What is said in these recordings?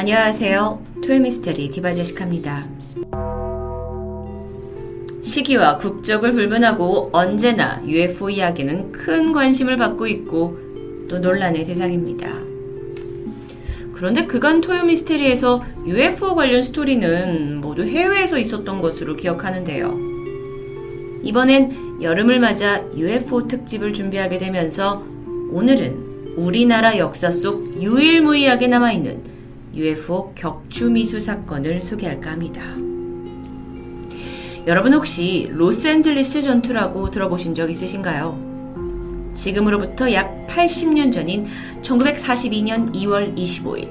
안녕하세요. 토요미스테리 디바제시카입니다. 시기와 국적을 불문하고 언제나 UFO 이야기는 큰 관심을 받고 있고 또 논란의 대상입니다. 그런데 그간 토요미스테리에서 UFO 관련 스토리는 모두 해외에서 있었던 것으로 기억하는데요. 이번엔 여름을 맞아 UFO 특집을 준비하게 되면서 오늘은 우리나라 역사 속 유일무이하게 남아있는 UFO 격추 미수 사건을 소개할까 합니다. 여러분 혹시 로스앤젤리스 전투라고 들어보신 적 있으신가요? 지금으로부터 약 80년 전인 1942년 2월 25일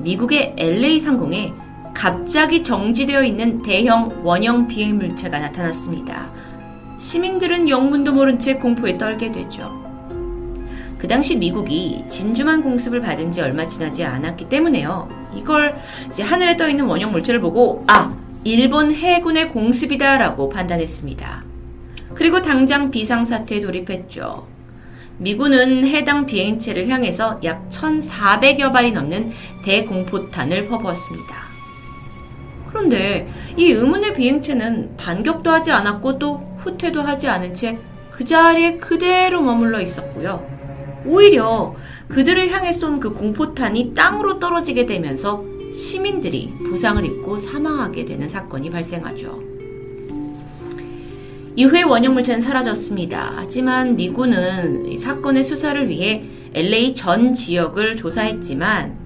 미국의 LA 상공에 갑자기 정지되어 있는 대형 원형 비행 물체가 나타났습니다. 시민들은 영문도 모른 채 공포에 떨게 되죠. 그 당시 미국이 진주만 공습을 받은 지 얼마 지나지 않았기 때문에요. 이걸 이제 하늘에 떠 있는 원형 물체를 보고 아 일본 해군의 공습이다라고 판단했습니다. 그리고 당장 비상사태에 돌입했죠. 미군은 해당 비행체를 향해서 약 1,400여 발이 넘는 대공포탄을 퍼부었습니다. 그런데 이 의문의 비행체는 반격도 하지 않았고 또 후퇴도 하지 않은 채 그 자리에 그대로 머물러 있었고요. 오히려 그들을 향해 쏜 그 공포탄이 땅으로 떨어지게 되면서 시민들이 부상을 입고 사망하게 되는 사건이 발생하죠. 이후에 원형물체는 사라졌습니다. 하지만 미군은 사건의 수사를 위해 LA 전 지역을 조사했지만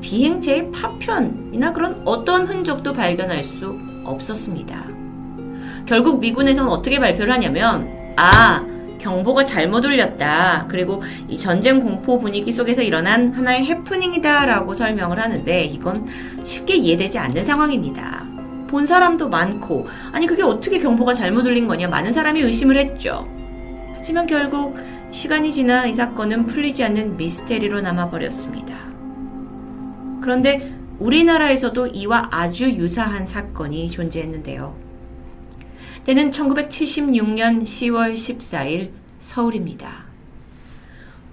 비행체의 파편이나 그런 어떤 흔적도 발견할 수 없었습니다. 결국 미군에서는 어떻게 발표를 하냐면, 아, 경보가 잘못 울렸다. 그리고 이 전쟁 공포 분위기 속에서 일어난 하나의 해프닝이다라고 설명을 하는데 이건 쉽게 이해되지 않는 상황입니다. 본 사람도 많고 아니 그게 어떻게 경보가 잘못 울린 거냐 많은 사람이 의심을 했죠. 하지만 결국 시간이 지나 이 사건은 풀리지 않는 미스테리로 남아버렸습니다. 그런데 우리나라에서도 이와 아주 유사한 사건이 존재했는데요. 때는 1976년 10월 14일 서울입니다.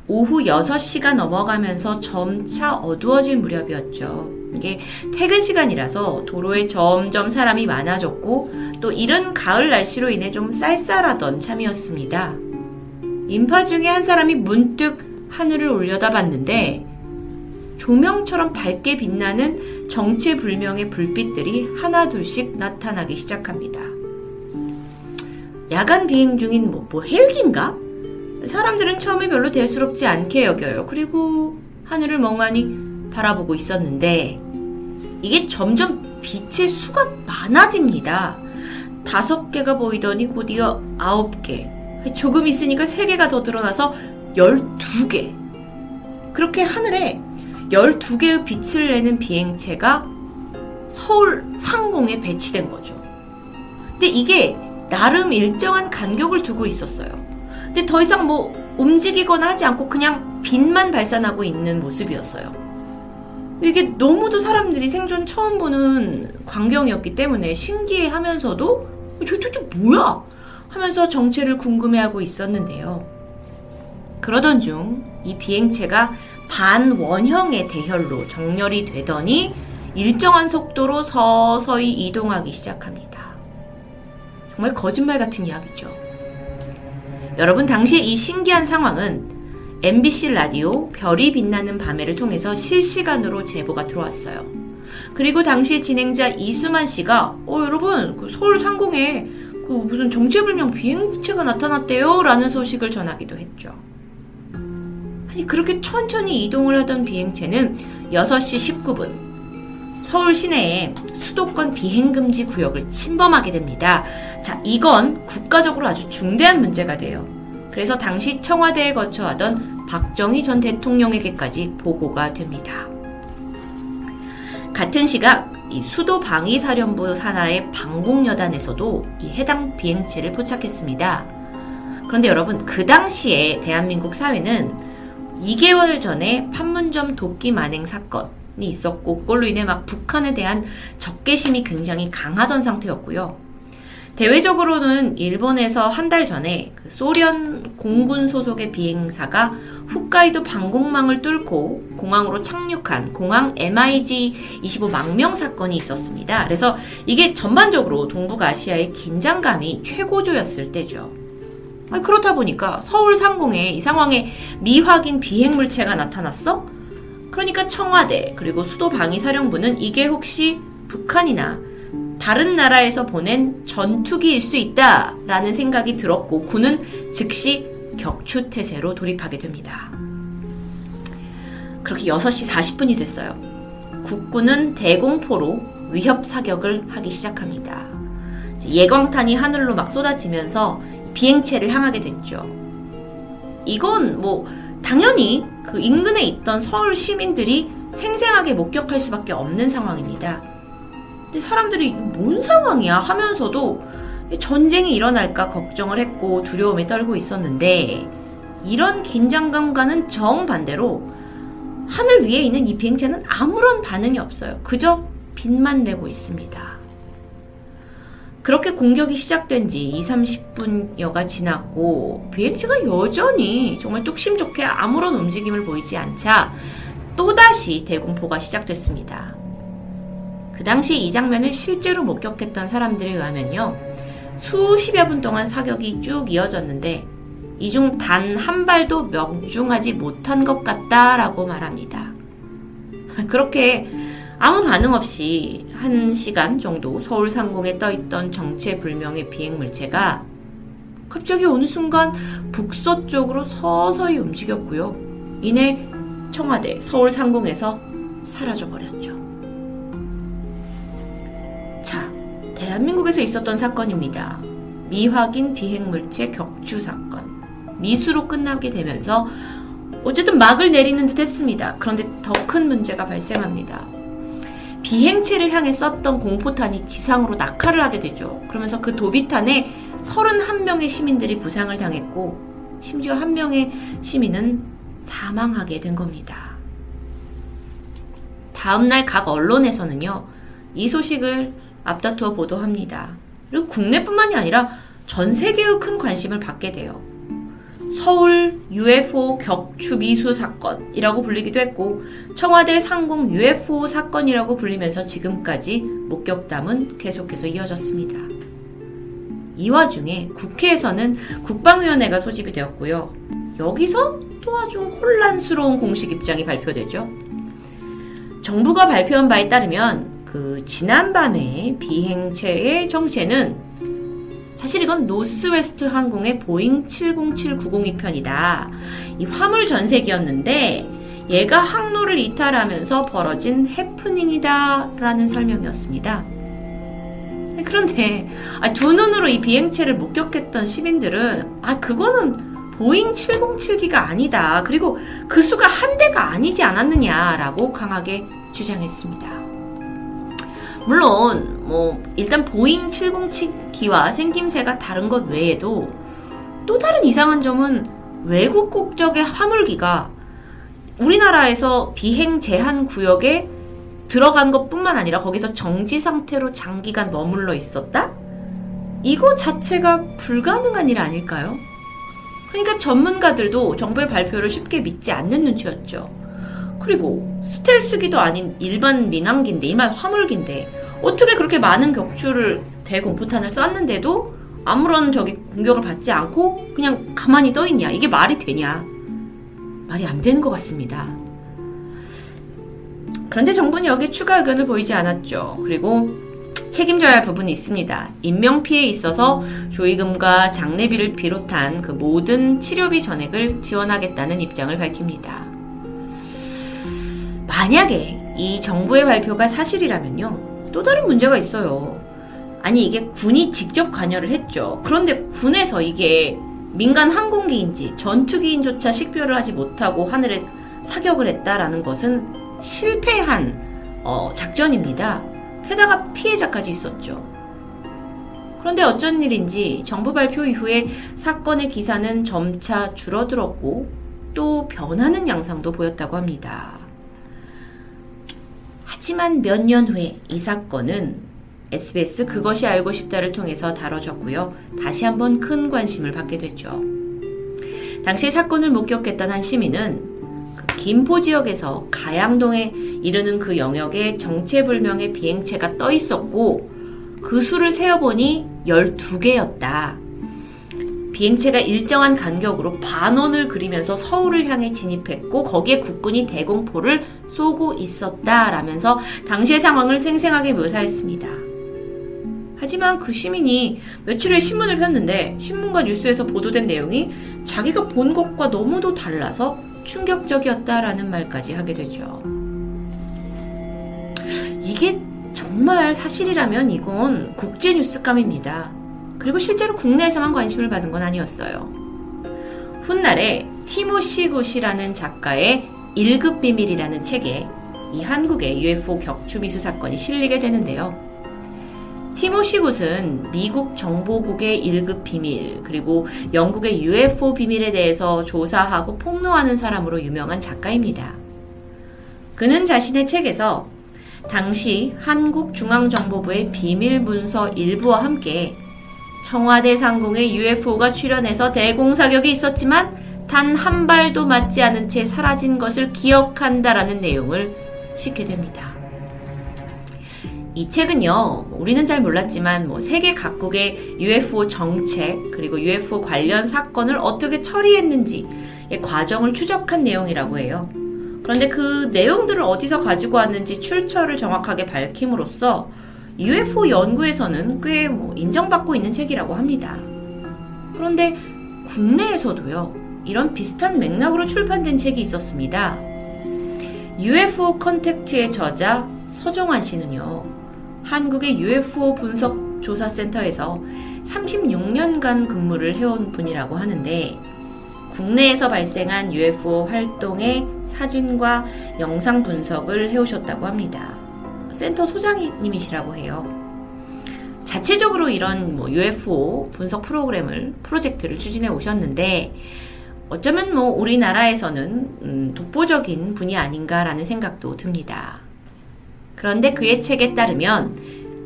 오후 6시가 넘어가면서 점차 어두워질 무렵이었죠. 이게 퇴근 시간이라서 도로에 점점 사람이 많아졌고 또 이른 가을 날씨로 인해 좀 쌀쌀하던 참이었습니다. 인파 중에 한 사람이 문득 하늘을 올려다봤는데 조명처럼 밝게 빛나는 정체불명의 불빛들이 하나둘씩 나타나기 시작합니다. 야간 비행 중인 뭐, 뭐 헬기인가? 사람들은 처음에 별로 대수롭지 않게 여겨요. 그리고 하늘을 멍하니 바라보고 있었는데 이게 점점 빛의 수가 많아집니다. 다섯 개가 보이더니 곧이어 아홉 개. 조금 있으니까 세 개가 더 드러나서 열두 개. 그렇게 하늘에 열두 개의 빛을 내는 비행체가 서울 상공에 배치된 거죠. 근데 이게 나름 일정한 간격을 두고 있었어요. 근데 더 이상 뭐 움직이거나 하지 않고 그냥 빛만 발산하고 있는 모습이었어요. 이게 너무도 사람들이 생존 처음 보는 광경이었기 때문에 신기해 하면서도 저 도대체 뭐야? 하면서 정체를 궁금해하고 있었는데요. 그러던 중 이 비행체가 반원형의 대혈로 정렬이 되더니 일정한 속도로 서서히 이동하기 시작합니다. 정말 거짓말 같은 이야기죠. 여러분, 당시 이 신기한 상황은 MBC 라디오 별이 빛나는 밤에를 통해서 실시간으로 제보가 들어왔어요. 그리고 당시 진행자 이수만 씨가 어 여러분 그 서울 상공에 그 무슨 정체불명 비행체가 나타났대요 라는 소식을 전하기도 했죠. 아니 그렇게 천천히 이동을 하던 비행체는 6시 19분 서울 시내에 수도권 비행금지 구역을 침범하게 됩니다. 자, 이건 국가적으로 아주 중대한 문제가 돼요. 그래서 당시 청와대에 거처하던 박정희 전 대통령에게까지 보고가 됩니다. 같은 시각 이 수도 방위사령부 산하의 방공여단에서도 이 해당 비행체를 포착했습니다. 그런데 여러분 그 당시에 대한민국 사회는 2개월 전에 판문점 도끼 만행 사건 있었고 그걸로 인해 막 북한에 대한 적개심이 굉장히 강하던 상태였고요. 대외적으로는 일본에서 한 달 전에 그 소련 공군 소속의 비행사가 홋카이도 방공망을 뚫고 공항으로 착륙한 공항 MiG-25 망명 사건이 있었습니다. 그래서 이게 전반적으로 동북아시아의 긴장감이 최고조였을 때죠. 그렇다 보니까 서울 상공에 이 상황에 미확인 비행 물체가 나타났어? 그러니까 청와대 그리고 수도 방위사령부는 이게 혹시 북한이나 다른 나라에서 보낸 전투기일 수 있다라는 생각이 들었고 군은 즉시 격추태세로 돌입하게 됩니다. 그렇게 6시 40분이 됐어요. 국군은 대공포로 위협 사격을 하기 시작합니다. 예광탄이 하늘로 막 쏟아지면서 비행체를 향하게 됐죠. 이건 뭐 당연히 그 인근에 있던 서울 시민들이 생생하게 목격할 수밖에 없는 상황입니다. 근데 사람들이 뭔 상황이야 하면서도 전쟁이 일어날까 걱정을 했고 두려움에 떨고 있었는데 이런 긴장감과는 정반대로 하늘 위에 있는 이 비행체는 아무런 반응이 없어요. 그저 빛만 내고 있습니다. 그렇게 공격이 시작된 지 2, 30분여가 지났고 비행체가 여전히 정말 뚝심 좋게 아무런 움직임을 보이지 않자 또다시 대공포가 시작됐습니다. 그 당시 이 장면을 실제로 목격했던 사람들에 의하면요. 수십여 분 동안 사격이 쭉 이어졌는데 이 중 단 한 발도 명중하지 못한 것 같다라고 말합니다. 그렇게 아무 반응 없이 한 시간 정도 서울 상공에 떠있던 정체불명의 비행 물체가 갑자기 어느 순간 북서쪽으로 서서히 움직였고요. 이내 청와대 서울 상공에서 사라져 버렸죠. 자, 대한민국에서 있었던 사건입니다. 미확인 비행물체 격추 사건. 미수로 끝나게 되면서 어쨌든 막을 내리는 듯 했습니다. 그런데 더 큰 문제가 발생합니다. 비행체를 향해 쐈던 공포탄이 지상으로 낙하를 하게 되죠. 그러면서 그 도비탄에 31명의 시민들이 부상을 당했고, 심지어 한 명의 시민은 사망하게 된 겁니다. 다음날 각 언론에서는요, 이 소식을 앞다투어 보도합니다. 그리고 국내뿐만이 아니라 전 세계의 큰 관심을 받게 돼요. 서울 UFO 격추 미수 사건이라고 불리기도 했고 청와대 상공 UFO 사건이라고 불리면서 지금까지 목격담은 계속해서 이어졌습니다. 이 와중에 국회에서는 국방위원회가 소집이 되었고요. 여기서 또 아주 혼란스러운 공식 입장이 발표되죠. 정부가 발표한 바에 따르면 그 지난밤에 비행체의 정체는 사실 이건 노스웨스트 항공의 보잉 707-902 편이다. 이 화물 전세기였는데 얘가 항로를 이탈하면서 벌어진 해프닝이다 라는 설명이었습니다. 그런데 아, 두 눈으로 이 비행체를 목격했던 시민들은 아 그거는 보잉 707기가 아니다. 그리고 그 수가 한 대가 아니지 않았느냐라고 강하게 주장했습니다. 물론 뭐 일단 보잉 707기와 생김새가 다른 것 외에도 또 다른 이상한 점은 외국 국적의 화물기가 우리나라에서 비행 제한 구역에 들어간 것뿐만 아니라 거기서 정지 상태로 장기간 머물러 있었다? 이거 자체가 불가능한 일 아닐까요? 그러니까 전문가들도 정부의 발표를 쉽게 믿지 않는 눈치였죠. 그리고 스텔스기도 아닌 일반 민항기인데 이만 화물기인데 어떻게 그렇게 많은 격추를 대공포탄을 쐈는데도 아무런 저기 공격을 받지 않고 그냥 가만히 떠 있냐? 이게 말이 되냐? 말이 안 되는 것 같습니다. 그런데 정부는 여기에 추가 의견을 보이지 않았죠. 그리고 책임져야 할 부분이 있습니다. 인명피해에 있어서 조의금과 장례비를 비롯한 그 모든 치료비 전액을 지원하겠다는 입장을 밝힙니다. 만약에 이 정부의 발표가 사실이라면요. 또 다른 문제가 있어요. 아니 이게 군이 직접 관여를 했죠. 그런데 군에서 이게 민간 항공기인지 전투기인조차 식별을 하지 못하고 하늘에 사격을 했다라는 것은 실패한 어, 작전입니다. 게다가 피해자까지 있었죠. 그런데 어쩐 일인지 정부 발표 이후에 사건의 기사는 점차 줄어들었고 또 변하는 양상도 보였다고 합니다. 하지만 몇 년 후에 이 사건은 SBS 그것이 알고 싶다를 통해서 다뤄졌고요. 다시 한번 큰 관심을 받게 됐죠. 당시 사건을 목격했던 한 시민은 그 김포 지역에서 가양동에 이르는 그 영역에 정체불명의 비행체가 떠 있었고 그 수를 세어보니 12개였다. 비행체가 일정한 간격으로 반원을 그리면서 서울을 향해 진입했고 거기에 국군이 대공포를 쏘고 있었다라면서 당시의 상황을 생생하게 묘사했습니다. 하지만 그 시민이 며칠 후에 신문을 폈는데 신문과 뉴스에서 보도된 내용이 자기가 본 것과 너무도 달라서 충격적이었다라는 말까지 하게 되죠. 이게 정말 사실이라면 이건 국제 뉴스감입니다. 그리고 실제로 국내에서만 관심을 받은 건 아니었어요. 훗날에 티모시 굿이라는 작가의 1급 비밀이라는 책에 이 한국의 UFO 격추 미수 사건이 실리게 되는데요. 티모시 굿은 미국 정보국의 1급 비밀, 그리고 영국의 UFO 비밀에 대해서 조사하고 폭로하는 사람으로 유명한 작가입니다. 그는 자신의 책에서 당시 한국중앙정보부의 비밀 문서 일부와 함께 청와대 상공에 UFO가 출현해서 대공사격이 있었지만 단 한 발도 맞지 않은 채 사라진 것을 기억한다라는 내용을 싣게 됩니다. 이 책은요, 우리는 잘 몰랐지만 뭐 세계 각국의 UFO 정책 그리고 UFO 관련 사건을 어떻게 처리했는지의 과정을 추적한 내용이라고 해요. 그런데 그 내용들을 어디서 가지고 왔는지 출처를 정확하게 밝힘으로써 UFO 연구에서는 꽤 뭐 인정받고 있는 책이라고 합니다. 그런데 국내에서도요, 이런 비슷한 맥락으로 출판된 책이 있었습니다. UFO 컨택트의 저자 서정환 씨는요, 한국의 UFO 분석 조사센터에서 36년간 근무를 해온 분이라고 하는데, 국내에서 발생한 UFO 활동의 사진과 영상 분석을 해오셨다고 합니다. 센터 소장님이시라고 해요. 자체적으로 이런 뭐 UFO 분석 프로그램을 프로젝트를 추진해 오셨는데 어쩌면 뭐 우리나라에서는 음, 독보적인 분이 아닌가라는 생각도 듭니다. 그런데 그의 책에 따르면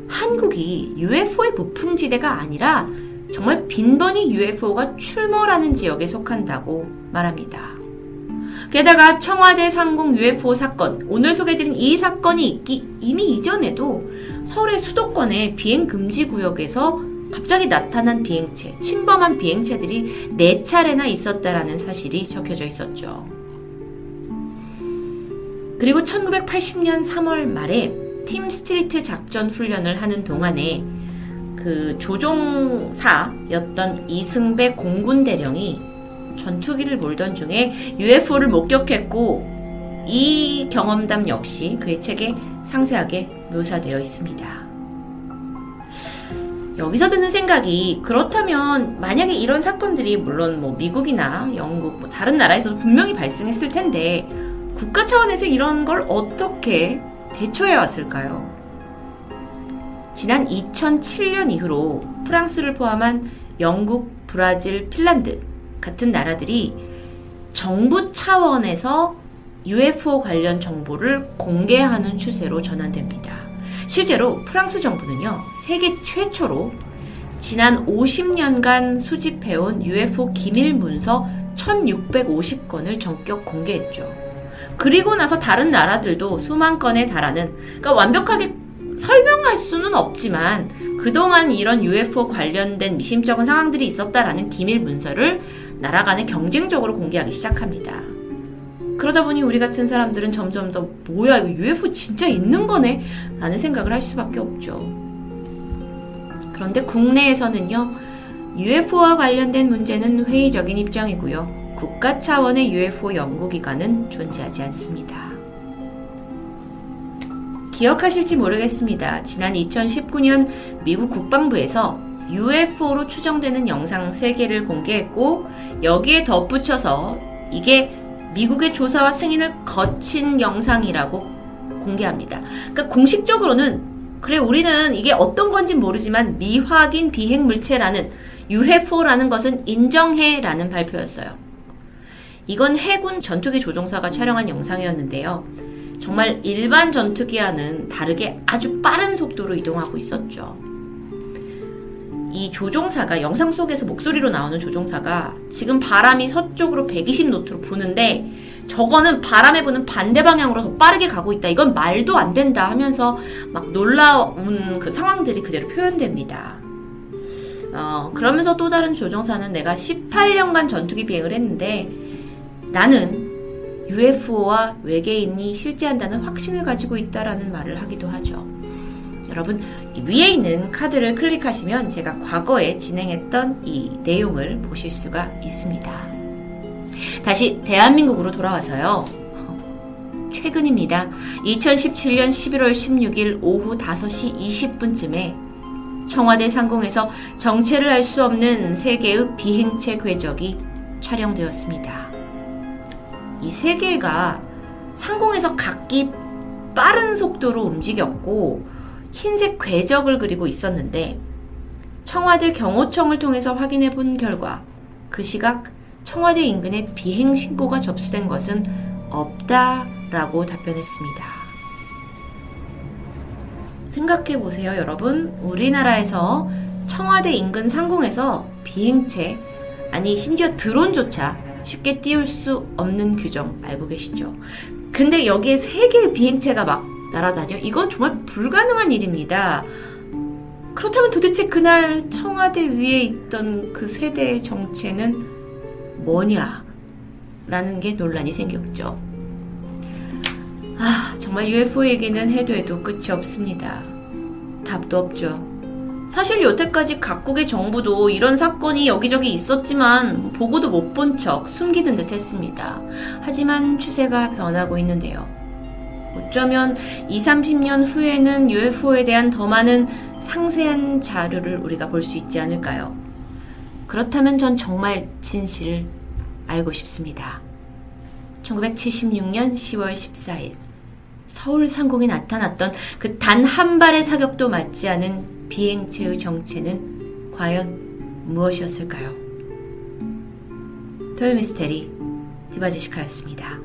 한국이 UFO의 무풍지대가 아니라 정말 빈번히 UFO가 출몰하는 지역에 속한다고 말합니다. 게다가 청와대 상공 UFO 사건, 오늘 소개드린 이 사건이 있기 이미 이전에도 서울의 수도권의 비행 금지 구역에서 갑자기 나타난 비행체, 침범한 비행체들이 네 차례나 있었다라는 사실이 적혀져 있었죠. 그리고 1980년 3월 말에 팀 스피릿 작전 훈련을 하는 동안에 그 조종사였던 이승배 공군 대령이 전투기를 몰던 중에 UFO를 목격했고 이 경험담 역시 그의 책에 상세하게 묘사되어 있습니다. 여기서 드는 생각이 그렇다면 만약에 이런 사건들이 물론 뭐 미국이나 영국 뭐 다른 나라에서도 분명히 발생했을 텐데 국가 차원에서 이런 걸 어떻게 대처해 왔을까요? 지난 2007년 이후로 프랑스를 포함한 영국, 브라질, 핀란드 같은 나라들이 정부 차원에서 UFO 관련 정보를 공개하는 추세로 전환됩니다. 실제로 프랑스 정부는요, 세계 최초로 지난 50년간 수집해온 UFO 기밀 문서 1650건을 전격 공개했죠. 그리고 나서 다른 나라들도 수만 건에 달하는, 그러니까 완벽하게 설명할 수는 없지만 그동안 이런 UFO 관련된 미심쩍은 상황들이 있었다라는 기밀 문서를 나라 간에 경쟁적으로 공개하기 시작합니다. 그러다 보니 우리 같은 사람들은 점점 더 뭐야 이거 UFO 진짜 있는 거네 라는 생각을 할 수밖에 없죠. 그런데 국내에서는요 UFO와 관련된 문제는 회의적인 입장이고요. 국가 차원의 UFO 연구기관은 존재하지 않습니다. 기억하실지 모르겠습니다. 지난 2019년 미국 국방부에서 UFO로 추정되는 영상 3개를 공개했고 여기에 덧붙여서 이게 미국의 조사와 승인을 거친 영상이라고 공개합니다. 그러니까 공식적으로는 그래 우리는 이게 어떤 건지 모르지만 미확인 비행 물체라는 UFO라는 것은 인정해라는 발표였어요. 이건 해군 전투기 조종사가 촬영한 영상이었는데요. 정말 일반 전투기와는 다르게 아주 빠른 속도로 이동하고 있었죠. 이 조종사가 영상 속에서 목소리로 나오는 조종사가 지금 바람이 서쪽으로 120 노트로 부는데 저거는 바람에 부는 반대 방향으로 더 빠르게 가고 있다. 이건 말도 안 된다 하면서 막 놀라운 그 상황들이 그대로 표현됩니다. 어, 그러면서 또 다른 조종사는 내가 18년간 전투기 비행을 했는데 나는 UFO와 외계인이 실제한다는 확신을 가지고 있다라는 말을 하기도 하죠. 여러분 위에 있는 카드를 클릭하시면 제가 과거에 진행했던 이 내용을 보실 수가 있습니다. 다시 대한민국으로 돌아와서요. 최근입니다. 2017년 11월 16일 오후 5시 20분쯤에 청와대 상공에서 정체를 알 수 없는 세 개의 비행체 궤적이 촬영되었습니다. 이 세 개가 상공에서 각기 빠른 속도로 움직였고 흰색 궤적을 그리고 있었는데 청와대 경호청을 통해서 확인해 본 결과 그 시각 청와대 인근에 비행 신고가 접수된 것은 없다라고 답변했습니다. 생각해 보세요, 여러분. 우리나라에서 청와대 인근 상공에서 비행체, 아니, 심지어 드론조차 쉽게 띄울 수 없는 규정 알고 계시죠? 근데 여기에 세 개의 비행체가 막 날아다녀? 이건 정말 불가능한 일입니다. 그렇다면 도대체 그날 청와대 위에 있던 그 세대의 정체는 뭐냐? 라는 게 논란이 생겼죠. 아, 정말 UFO 얘기는 해도 해도 끝이 없습니다. 답도 없죠. 사실 여태까지 각국의 정부도 이런 사건이 여기저기 있었지만 보고도 못 본 척 숨기는 듯 했습니다. 하지만 추세가 변하고 있는데요. 어쩌면 20, 30년 후에는 UFO에 대한 더 많은 상세한 자료를 우리가 볼 수 있지 않을까요? 그렇다면 전 정말 진실을 알고 싶습니다. 1976년 10월 14일 서울 상공에 나타났던 그 단 한 발의 사격도 맞지 않은 비행체의 정체는 과연 무엇이었을까요? 토요미스테리 디바제시카였습니다.